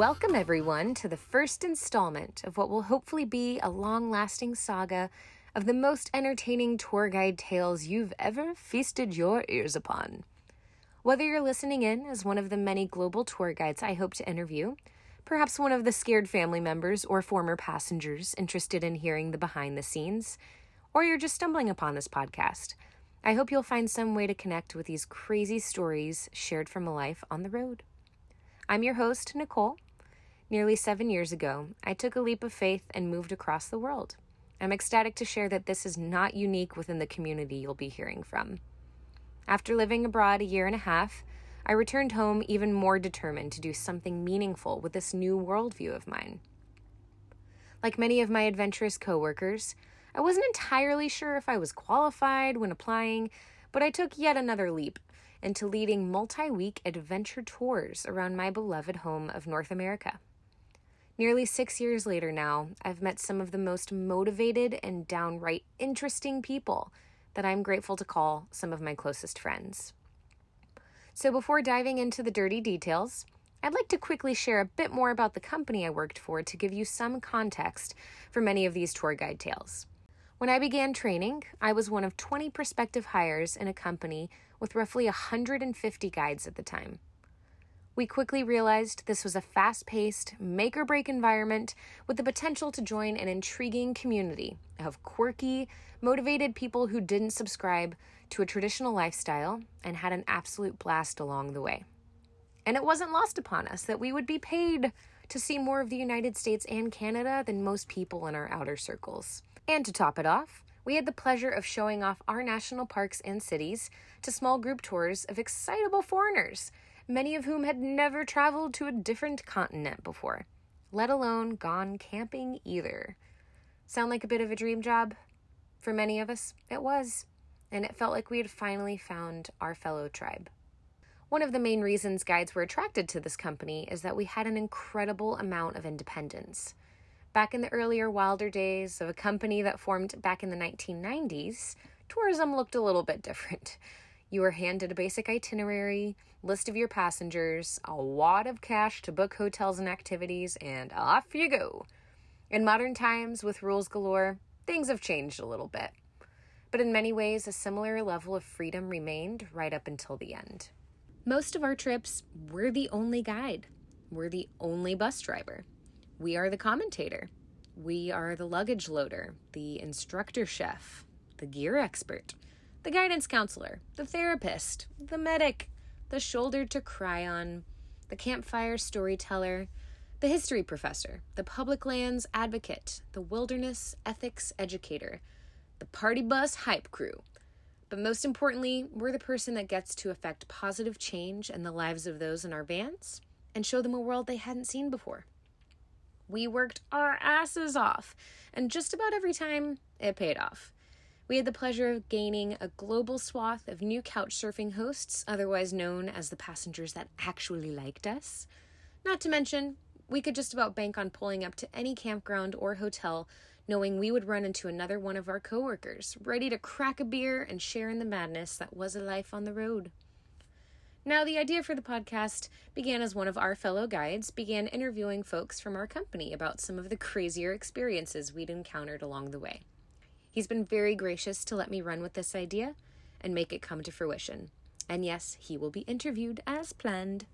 Welcome, everyone, to the first installment of what will hopefully be a long lasting saga of the most entertaining tour guide tales you've ever feasted your ears upon. Whether you're listening in as one of the many global tour guides I hope to interview, perhaps one of the scared family members or former passengers interested in hearing the behind the scenes, or you're just stumbling upon this podcast, I hope you'll find some way to connect with these crazy stories shared from a life on the road. I'm your host, Nicole. Nearly seven years ago, I took a leap of faith and moved across the world. I'm ecstatic to share that this is not unique within the community you'll be hearing from. After living abroad a year and a half, I returned home even more determined to do something meaningful with this new worldview of mine. Like many of my adventurous coworkers, I wasn't entirely sure if I was qualified when applying, but I took yet another leap into leading multi week adventure tours around my beloved home of North America. Nearly six years later now, I've met some of the most motivated and downright interesting people that I'm grateful to call some of my closest friends. So, before diving into the dirty details, I'd like to quickly share a bit more about the company I worked for to give you some context for many of these tour guide tales. When I began training, I was one of 20 prospective hires in a company with roughly 150 guides at the time. We quickly realized this was a fast paced, make or break environment with the potential to join an intriguing community of quirky, motivated people who didn't subscribe to a traditional lifestyle and had an absolute blast along the way. And it wasn't lost upon us that we would be paid to see more of the United States and Canada than most people in our outer circles. And to top it off, we had the pleasure of showing off our national parks and cities to small group tours of excitable foreigners, many of whom had never traveled to a different continent before, let alone gone camping either. Sound like a bit of a dream job? For many of us, it was, and it felt like we had finally found our fellow tribe. One of the main reasons guides were attracted to this company is that we had an incredible amount of independence. Back in the earlier, wilder days of a company that formed back in the 1990s, tourism looked a little bit different. You are handed a basic itinerary, list of your passengers, a wad of cash to book hotels and activities, and off you go. In modern times, with rules galore, things have changed a little bit. But in many ways, a similar level of freedom remained right up until the end. Most of our trips, we're the only guide, we're the only bus driver. We are the commentator. We are the luggage loader, the instructor chef, the gear expert, the guidance counselor, the therapist, the medic, the shoulder to cry on, the campfire storyteller, the history professor, the public lands advocate, the wilderness ethics educator, the party bus hype crew. But most importantly, we're the person that gets to affect positive change in the lives of those in our vans and show them a world they hadn't seen before. We worked our asses off, and just about every time it paid off. We had the pleasure of gaining a global swath of new couch surfing hosts, otherwise known as the passengers that actually liked us. Not to mention, we could just about bank on pulling up to any campground or hotel knowing we would run into another one of our coworkers, ready to crack a beer and share in the madness that was a life on the road. Now, the idea for the podcast began as one of our fellow guides began interviewing folks from our company about some of the crazier experiences we'd encountered along the way. He's been very gracious to let me run with this idea and make it come to fruition. And yes, he will be interviewed as planned.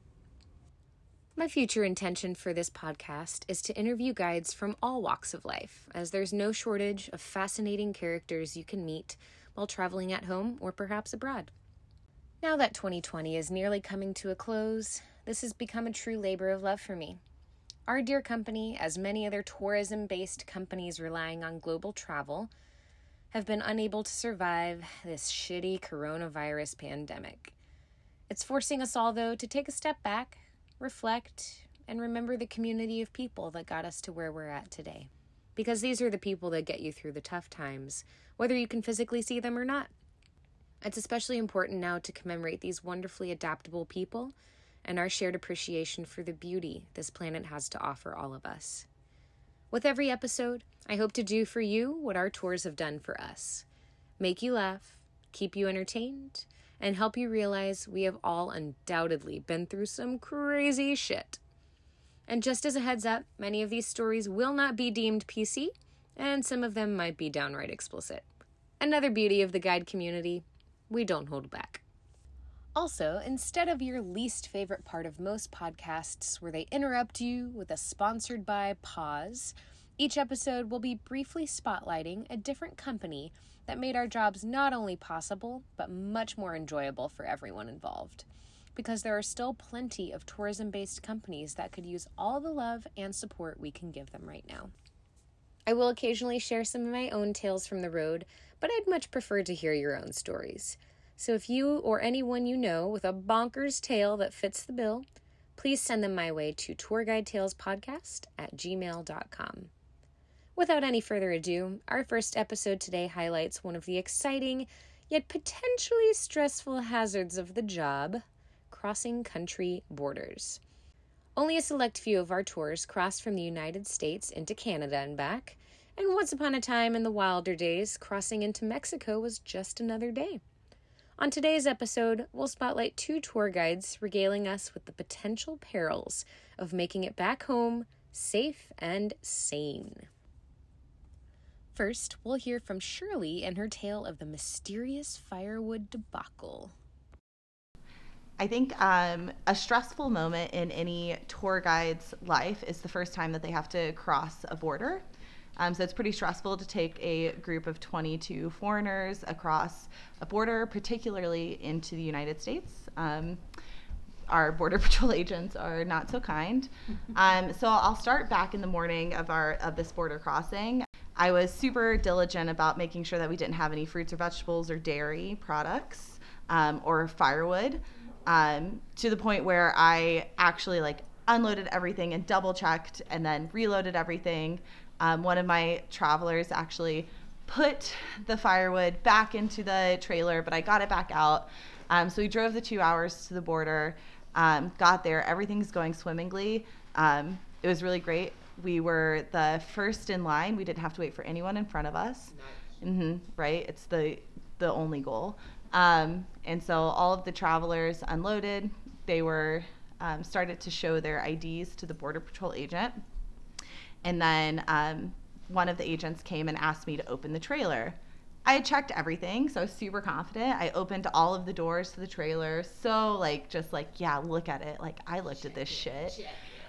My future intention for this podcast is to interview guides from all walks of life, as there's no shortage of fascinating characters you can meet while traveling at home or perhaps abroad. Now that 2020 is nearly coming to a close, this has become a true labor of love for me. Our dear company, as many other tourism based companies relying on global travel, have been unable to survive this shitty coronavirus pandemic. It's forcing us all, though, to take a step back, reflect, and remember the community of people that got us to where we're at today. Because these are the people that get you through the tough times, whether you can physically see them or not. It's especially important now to commemorate these wonderfully adaptable people and our shared appreciation for the beauty this planet has to offer all of us. With every episode, I hope to do for you what our tours have done for us make you laugh, keep you entertained, and help you realize we have all undoubtedly been through some crazy shit. And just as a heads up, many of these stories will not be deemed PC, and some of them might be downright explicit. Another beauty of the guide community we don't hold back. Also, instead of your least favorite part of most podcasts where they interrupt you with a sponsored by pause, each episode will be briefly spotlighting a different company that made our jobs not only possible, but much more enjoyable for everyone involved. Because there are still plenty of tourism based companies that could use all the love and support we can give them right now. I will occasionally share some of my own tales from the road, but I'd much prefer to hear your own stories. So if you or anyone you know with a bonkers tale that fits the bill, please send them my way to tourguidetalespodcast at gmail.com. Without any further ado, our first episode today highlights one of the exciting yet potentially stressful hazards of the job crossing country borders. Only a select few of our tours crossed from the United States into Canada and back, and once upon a time in the wilder days, crossing into Mexico was just another day. On today's episode, we'll spotlight two tour guides regaling us with the potential perils of making it back home safe and sane. First, we'll hear from Shirley and her tale of the mysterious firewood debacle. I think um, a stressful moment in any tour guide's life is the first time that they have to cross a border. Um, so it's pretty stressful to take a group of 22 foreigners across a border, particularly into the United States. Um, our border patrol agents are not so kind. Um, so I'll start back in the morning of our of this border crossing. I was super diligent about making sure that we didn't have any fruits or vegetables or dairy products um, or firewood. Um, to the point where I actually like unloaded everything and double checked and then reloaded everything um, one of my travelers actually put the firewood back into the trailer, but I got it back out. Um, so we drove the two hours to the border, um, got there, everything's going swimmingly. Um, it was really great. We were the first in line. We didn't have to wait for anyone in front of us. Nice. Mm-hmm, right? It's the the only goal. Um, and so all of the travelers unloaded. They were um, started to show their IDs to the border patrol agent. And then um, one of the agents came and asked me to open the trailer. I had checked everything, so I was super confident. I opened all of the doors to the trailer. So, like, just like, yeah, look at it. Like, I looked check at this it, shit.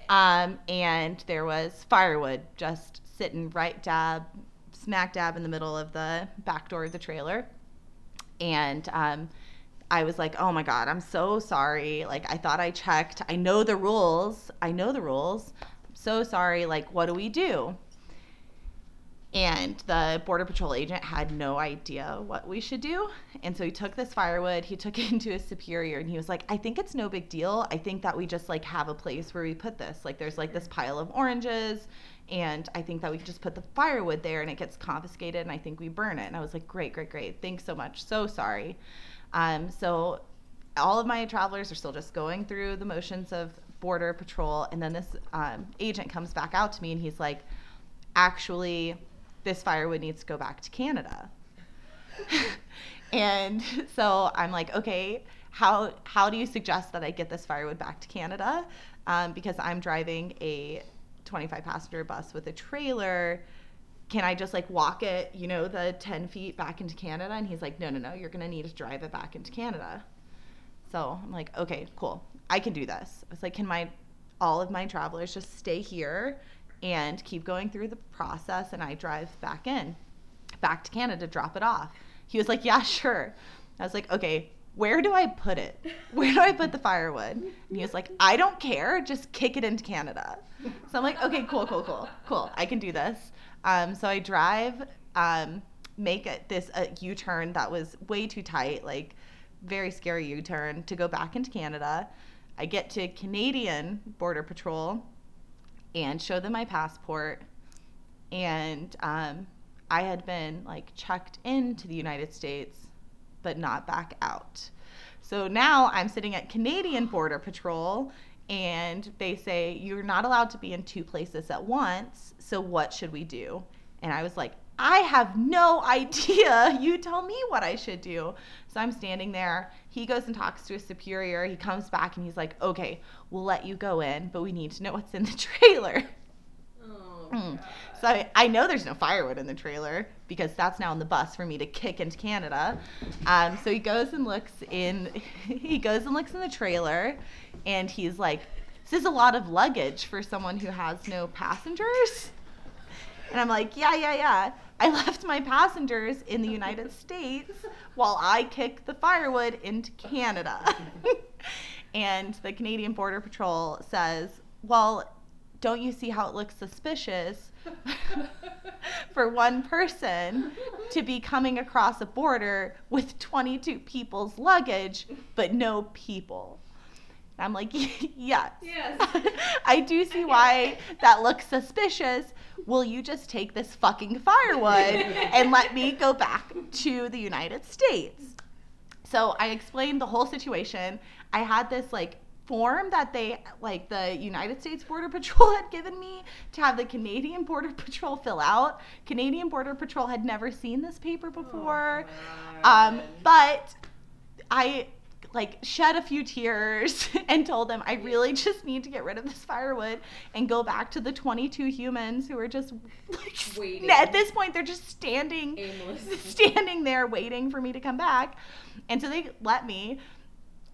Um, and there was firewood just sitting right dab, smack dab in the middle of the back door of the trailer. And um, I was like, oh my God, I'm so sorry. Like, I thought I checked. I know the rules. I know the rules so sorry. Like, what do we do? And the Border Patrol agent had no idea what we should do. And so he took this firewood, he took it into his superior, and he was like, I think it's no big deal. I think that we just like have a place where we put this. Like, there's like this pile of oranges, and I think that we just put the firewood there and it gets confiscated, and I think we burn it. And I was like, great, great, great. Thanks so much. So sorry. Um, so all of my travelers are still just going through the motions of border patrol and then this um, agent comes back out to me and he's like actually this firewood needs to go back to canada and so i'm like okay how how do you suggest that i get this firewood back to canada um, because i'm driving a 25 passenger bus with a trailer can I just like walk it, you know, the 10 feet back into Canada? And he's like, no, no, no, you're going to need to drive it back into Canada. So I'm like, okay, cool. I can do this. I was like, can my all of my travelers just stay here and keep going through the process and I drive back in, back to Canada, drop it off. He was like, Yeah, sure. I was like, Okay, where do I put it? Where do I put the firewood? And he was like, I don't care, just kick it into Canada. So I'm like, okay, cool, cool, cool, cool. I can do this. Um, so I drive, um, make it, this a U-turn that was way too tight, like very scary U-turn to go back into Canada. I get to Canadian Border Patrol and show them my passport. And um, I had been like checked into the United States, but not back out. So now I'm sitting at Canadian Border Patrol and they say, You're not allowed to be in two places at once. So what should we do? And I was like, I have no idea. You tell me what I should do. So I'm standing there. He goes and talks to his superior. He comes back and he's like, okay, we'll let you go in, but we need to know what's in the trailer. Oh, Mm. So I, I know there's no firewood in the trailer because that's now on the bus for me to kick into Canada. Um, so he goes and looks in. He goes and looks in the trailer, and he's like, "This is a lot of luggage for someone who has no passengers." And I'm like, "Yeah, yeah, yeah. I left my passengers in the United States while I kick the firewood into Canada." and the Canadian Border Patrol says, "Well." Don't you see how it looks suspicious for one person to be coming across a border with 22 people's luggage, but no people. And I'm like, yes. Yes. I do see why that looks suspicious. Will you just take this fucking firewood and let me go back to the United States? So I explained the whole situation. I had this like form that they like the United States Border Patrol had given me to have the Canadian Border Patrol fill out. Canadian Border Patrol had never seen this paper before. Um, but I like shed a few tears and told them I really just need to get rid of this firewood and go back to the 22 humans who are just like Waiting. at this point they're just standing Aimless. standing there waiting for me to come back. And so they let me.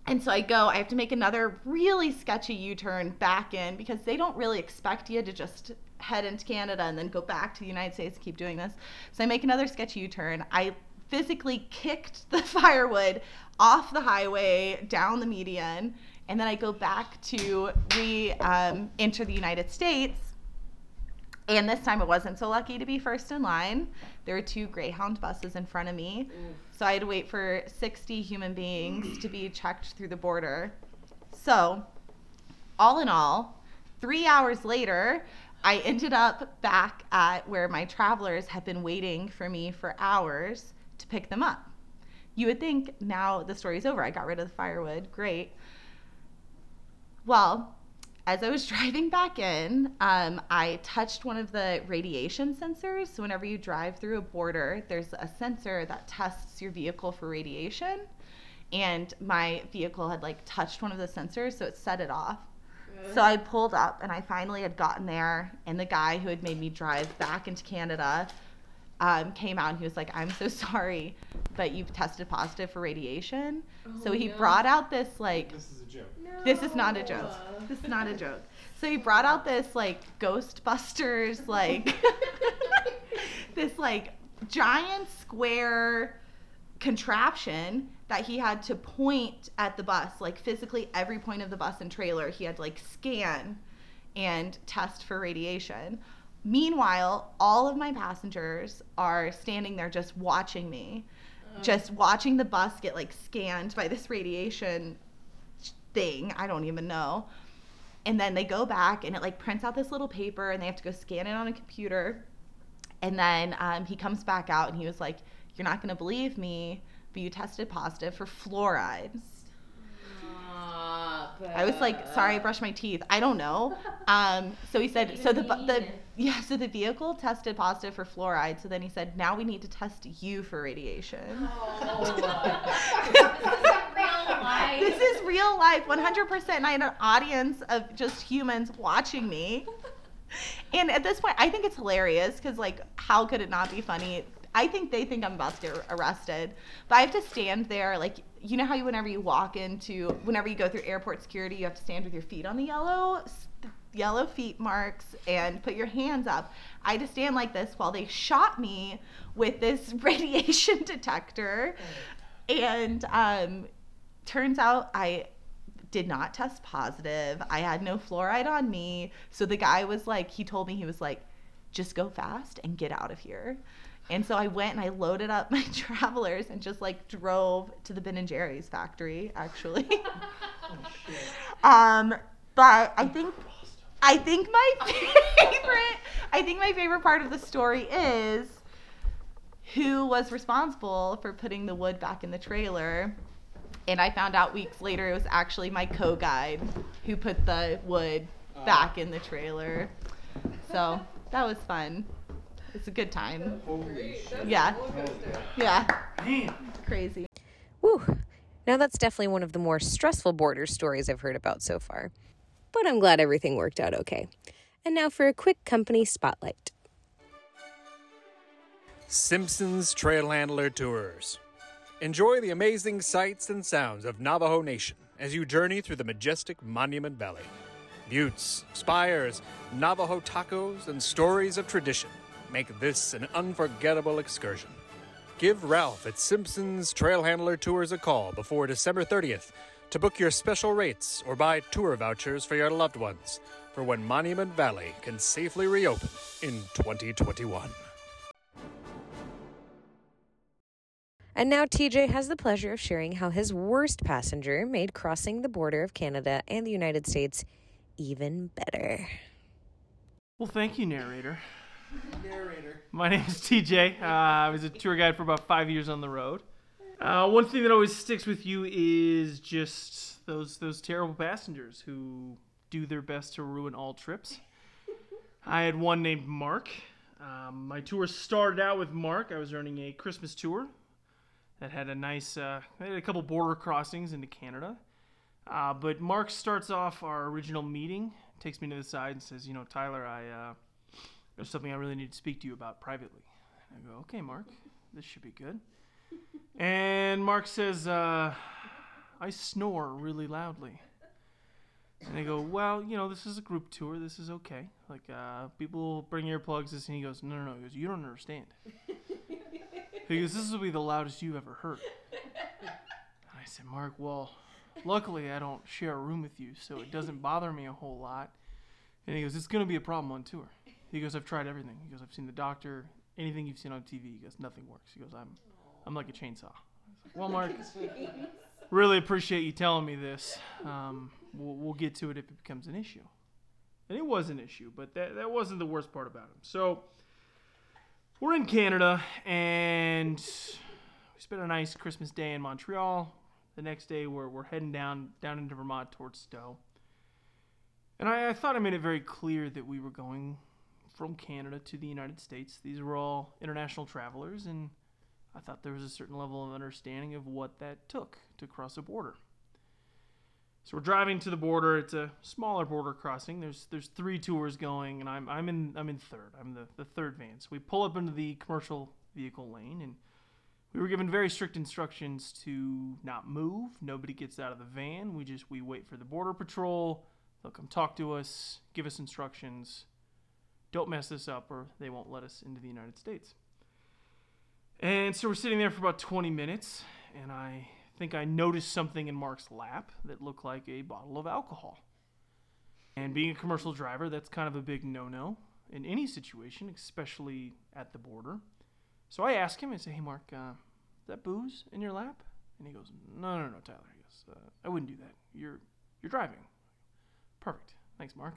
And so I go, I have to make another really sketchy U turn back in because they don't really expect you to just head into Canada and then go back to the United States and keep doing this. So I make another sketchy U turn. I physically kicked the firewood off the highway down the median. And then I go back to re um, enter the United States. And this time it wasn't so lucky to be first in line. There were two Greyhound buses in front of me. So I had to wait for 60 human beings to be checked through the border. So, all in all, three hours later, I ended up back at where my travelers had been waiting for me for hours to pick them up. You would think now the story's over. I got rid of the firewood. Great. Well, as I was driving back in, um, I touched one of the radiation sensors. So, whenever you drive through a border, there's a sensor that tests your vehicle for radiation. And my vehicle had like touched one of the sensors, so it set it off. So I pulled up and I finally had gotten there, and the guy who had made me drive back into Canada um, came out and he was like, I'm so sorry, but you've tested positive for radiation. so Oh, he no. brought out this like This is a joke. No. this is not a joke. This is not a joke. So he brought out this like Ghostbusters like this like giant square contraption that he had to point at the bus, like physically every point of the bus and trailer, he had to like scan and test for radiation. Meanwhile, all of my passengers are standing there just watching me, just watching the bus get like scanned by this radiation thing. I don't even know. And then they go back and it like prints out this little paper and they have to go scan it on a computer. And then um, he comes back out and he was like, You're not going to believe me, but you tested positive for fluoride. I was like, sorry, I brushed my teeth. I don't know. Um, so he said, so the the yeah, so the vehicle tested positive for fluoride. So then he said, now we need to test you for radiation. Oh. This is real life, 100%. And I had an audience of just humans watching me. And at this point, I think it's hilarious because, like, how could it not be funny? I think they think I'm about to get arrested, but I have to stand there. Like, you know how you, whenever you walk into, whenever you go through airport security, you have to stand with your feet on the yellow, yellow feet marks and put your hands up. I had to stand like this while they shot me with this radiation detector. And um, turns out I did not test positive. I had no fluoride on me. So the guy was like, he told me, he was like, just go fast and get out of here. And so I went and I loaded up my travelers and just like drove to the Ben and Jerry's factory, actually. Oh um, but I think I think my favorite I think my favorite part of the story is who was responsible for putting the wood back in the trailer. And I found out weeks later it was actually my co-guide who put the wood back in the trailer. So that was fun. It's a good time. Holy shit. Yeah. Yeah. Man. Crazy. Whew. Now that's definitely one of the more stressful border stories I've heard about so far. But I'm glad everything worked out okay. And now for a quick company spotlight. Simpsons Trail Handler Tours. Enjoy the amazing sights and sounds of Navajo Nation as you journey through the majestic Monument Valley. Buttes, spires, Navajo tacos, and stories of tradition make this an unforgettable excursion. Give Ralph at Simpsons Trail Handler Tours a call before December 30th to book your special rates or buy tour vouchers for your loved ones for when Monument Valley can safely reopen in 2021. And now TJ has the pleasure of sharing how his worst passenger made crossing the border of Canada and the United States even better. Well, thank you, narrator. Narrator. My name is TJ. Uh, I was a tour guide for about five years on the road. Uh, one thing that always sticks with you is just those those terrible passengers who do their best to ruin all trips. I had one named Mark. Um, my tour started out with Mark. I was running a Christmas tour that had a nice, uh, had a couple border crossings into Canada. Uh, but Mark starts off our original meeting, takes me to the side and says, "You know, Tyler, I uh, there's something I really need to speak to you about privately." I go, "Okay, Mark, this should be good." and Mark says, uh, "I snore really loudly." And I go, "Well, you know, this is a group tour. This is okay. Like, uh, people bring earplugs." This, and he goes, "No, no, no." He goes, "You don't understand." he goes, "This will be the loudest you've ever heard." And I said, "Mark, well." Luckily, I don't share a room with you, so it doesn't bother me a whole lot. And he goes, It's going to be a problem on tour. He goes, I've tried everything. He goes, I've seen the doctor, anything you've seen on TV. He goes, Nothing works. He goes, I'm, I'm like a chainsaw. Like, well, Mark, really appreciate you telling me this. Um, we'll, we'll get to it if it becomes an issue. And it was an issue, but that, that wasn't the worst part about him. So we're in Canada, and we spent a nice Christmas day in Montreal. The next day, we're, we're heading down down into Vermont towards Stowe. And I, I thought I made it very clear that we were going from Canada to the United States. These were all international travelers, and I thought there was a certain level of understanding of what that took to cross a border. So we're driving to the border. It's a smaller border crossing. There's there's three tours going, and I'm I'm in I'm in third. I'm the, the third van. So we pull up into the commercial vehicle lane, and we were given very strict instructions to not move. Nobody gets out of the van. We just we wait for the border patrol. They'll come talk to us, give us instructions. Don't mess this up, or they won't let us into the United States. And so we're sitting there for about 20 minutes, and I think I noticed something in Mark's lap that looked like a bottle of alcohol. And being a commercial driver, that's kind of a big no no in any situation, especially at the border. So I ask him, I say, hey, Mark, uh, is that booze in your lap? And he goes, no, no, no, Tyler. He goes, uh, I wouldn't do that. You're, you're driving. Perfect. Thanks, Mark.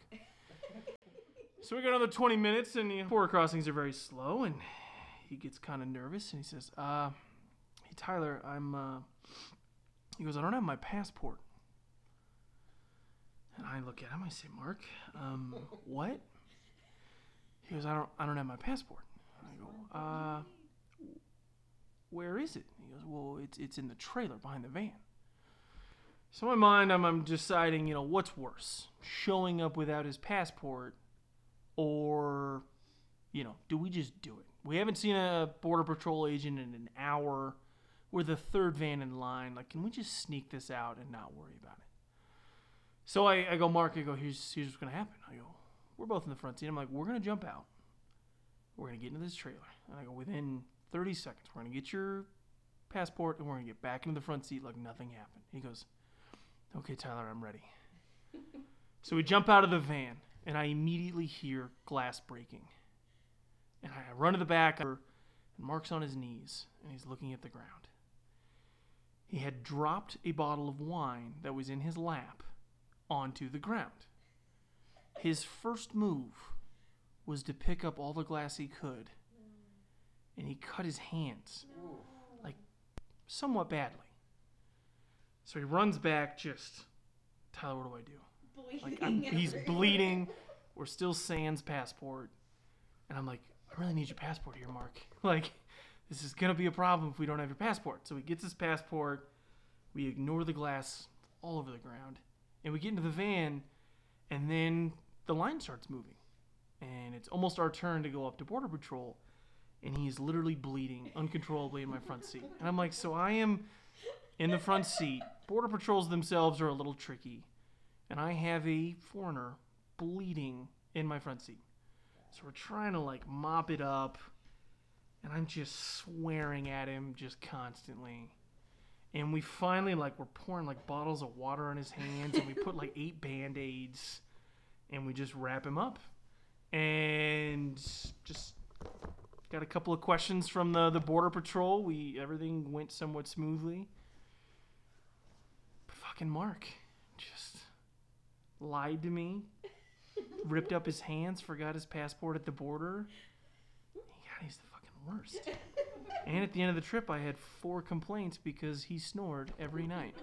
So we got another 20 minutes, and the border crossings are very slow, and he gets kind of nervous, and he says, uh, hey, Tyler, I'm, uh, he goes, I don't have my passport. And I look at him, I say, Mark, um, what? He goes, I don't, I don't have my passport. I go, uh, where is it? He goes, well, it's, it's in the trailer behind the van. So in my mind, I'm, I'm deciding, you know, what's worse, showing up without his passport, or, you know, do we just do it? We haven't seen a border patrol agent in an hour. We're the third van in line. Like, can we just sneak this out and not worry about it? So I, I go, Mark, I go, here's, here's what's to happen. I go, we're both in the front seat. I'm like, we're to jump out. We're to get into this trailer. And I go, within 30 seconds, we're to get your passport and we're to get back into the front seat like nothing happened. He goes, okay, Tyler, I'm ready. so we jump out of the van and I immediately hear glass breaking. And I run to the back, and Mark's on his knees and he's looking at the ground. He had dropped a bottle of wine that was in his lap onto the ground. His first move was to pick up all the glass he could, and he cut his hands, like somewhat badly. So he runs back, just Tyler, what do I do? Like I'm, he's bleeding. We're still sans passport, and I'm like, I really need your passport here, Mark. Like, this is gonna be a problem if we don't have your passport. So he gets his passport. We ignore the glass all over the ground, and we get into the van, and then the line starts moving, and it's almost our turn to go up to border patrol, and he's literally bleeding uncontrollably in my front seat, and I'm like, so I am in the front seat. Border patrols themselves are a little tricky, and I have a foreigner bleeding in my front seat. So we're trying to like mop it up, and I'm just swearing at him just constantly. And we finally like we're pouring like bottles of water on his hands, and we put like eight band aids, and we just wrap him up, and just got a couple of questions from the the border patrol. We everything went somewhat smoothly. But fucking Mark just lied to me ripped up his hands, forgot his passport at the border. God, he's the fucking worst. And at the end of the trip, I had four complaints because he snored every night.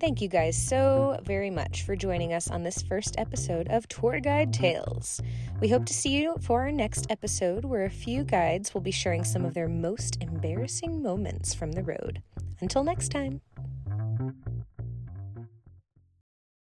Thank you guys so very much for joining us on this first episode of Tour Guide Tales. We hope to see you for our next episode, where a few guides will be sharing some of their most embarrassing moments from the road. Until next time.